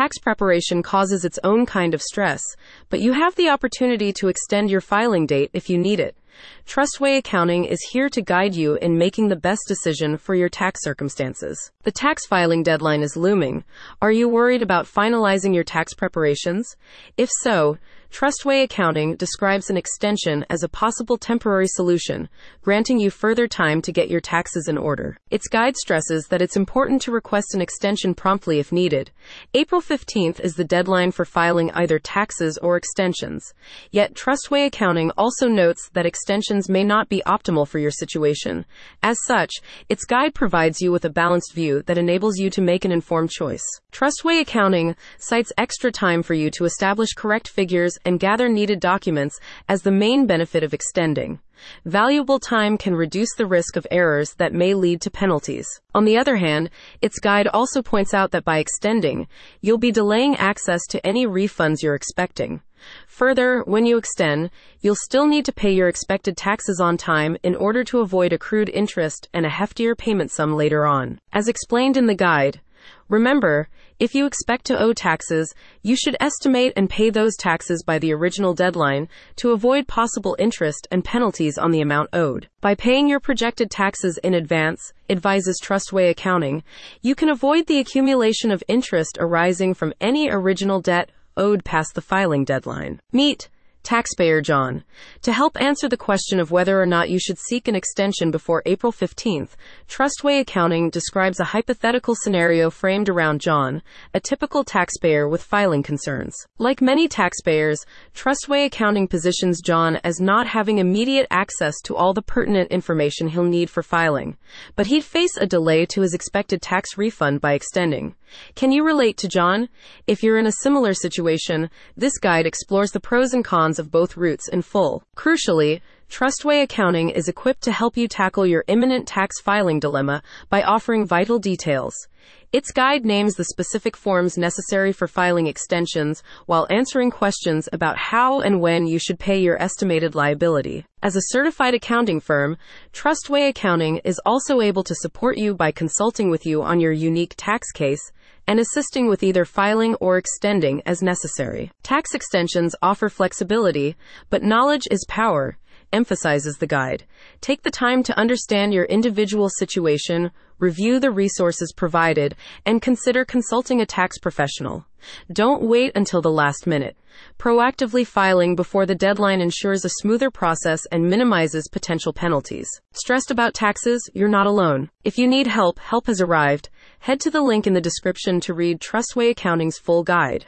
Tax preparation causes its own kind of stress, but you have the opportunity to extend your filing date if you need it. Trustway Accounting is here to guide you in making the best decision for your tax circumstances. The tax filing deadline is looming. Are you worried about finalizing your tax preparations? If so, Trustway Accounting describes an extension as a possible temporary solution, granting you further time to get your taxes in order. Its guide stresses that it's important to request an extension promptly if needed. April 15th is the deadline for filing either taxes or extensions. Yet, Trustway Accounting also notes that extensions may not be optimal for your situation. As such, its guide provides you with a balanced view that enables you to make an informed choice. Trustway Accounting cites extra time for you to establish correct figures and gather needed documents as the main benefit of extending. Valuable time can reduce the risk of errors that may lead to penalties. On the other hand, its guide also points out that by extending, you'll be delaying access to any refunds you're expecting. Further, when you extend, you'll still need to pay your expected taxes on time in order to avoid accrued interest and a heftier payment sum later on. As explained in the guide, remember, if you expect to owe taxes, you should estimate and pay those taxes by the original deadline to avoid possible interest and penalties on the amount owed. By paying your projected taxes in advance, advises Trustway Accounting, you can avoid the accumulation of interest arising from any original debt owed past the filing deadline. Meet Taxpayer John. To help answer the question of whether or not you should seek an extension before April 15th, Trustway Accounting describes a hypothetical scenario framed around John, a typical taxpayer with filing concerns. Like many taxpayers, Trustway Accounting positions John as not having immediate access to all the pertinent information he'll need for filing, but he'd face a delay to his expected tax refund by extending. Can you relate to John? If you're in a similar situation, this guide explores the pros and cons of both routes in full. Crucially, Trustway Accounting is equipped to help you tackle your imminent tax filing dilemma by offering vital details. Its guide names the specific forms necessary for filing extensions while answering questions about how and when you should pay your estimated liability. As a certified accounting firm, Trustway Accounting is also able to support you by consulting with you on your unique tax case and assisting with either filing or extending as necessary. Tax extensions offer flexibility, but knowledge is power emphasizes the guide. Take the time to understand your individual situation, review the resources provided, and consider consulting a tax professional. Don't wait until the last minute. Proactively filing before the deadline ensures a smoother process and minimizes potential penalties. Stressed about taxes? You're not alone. If you need help, help has arrived. Head to the link in the description to read Trustway Accounting's full guide.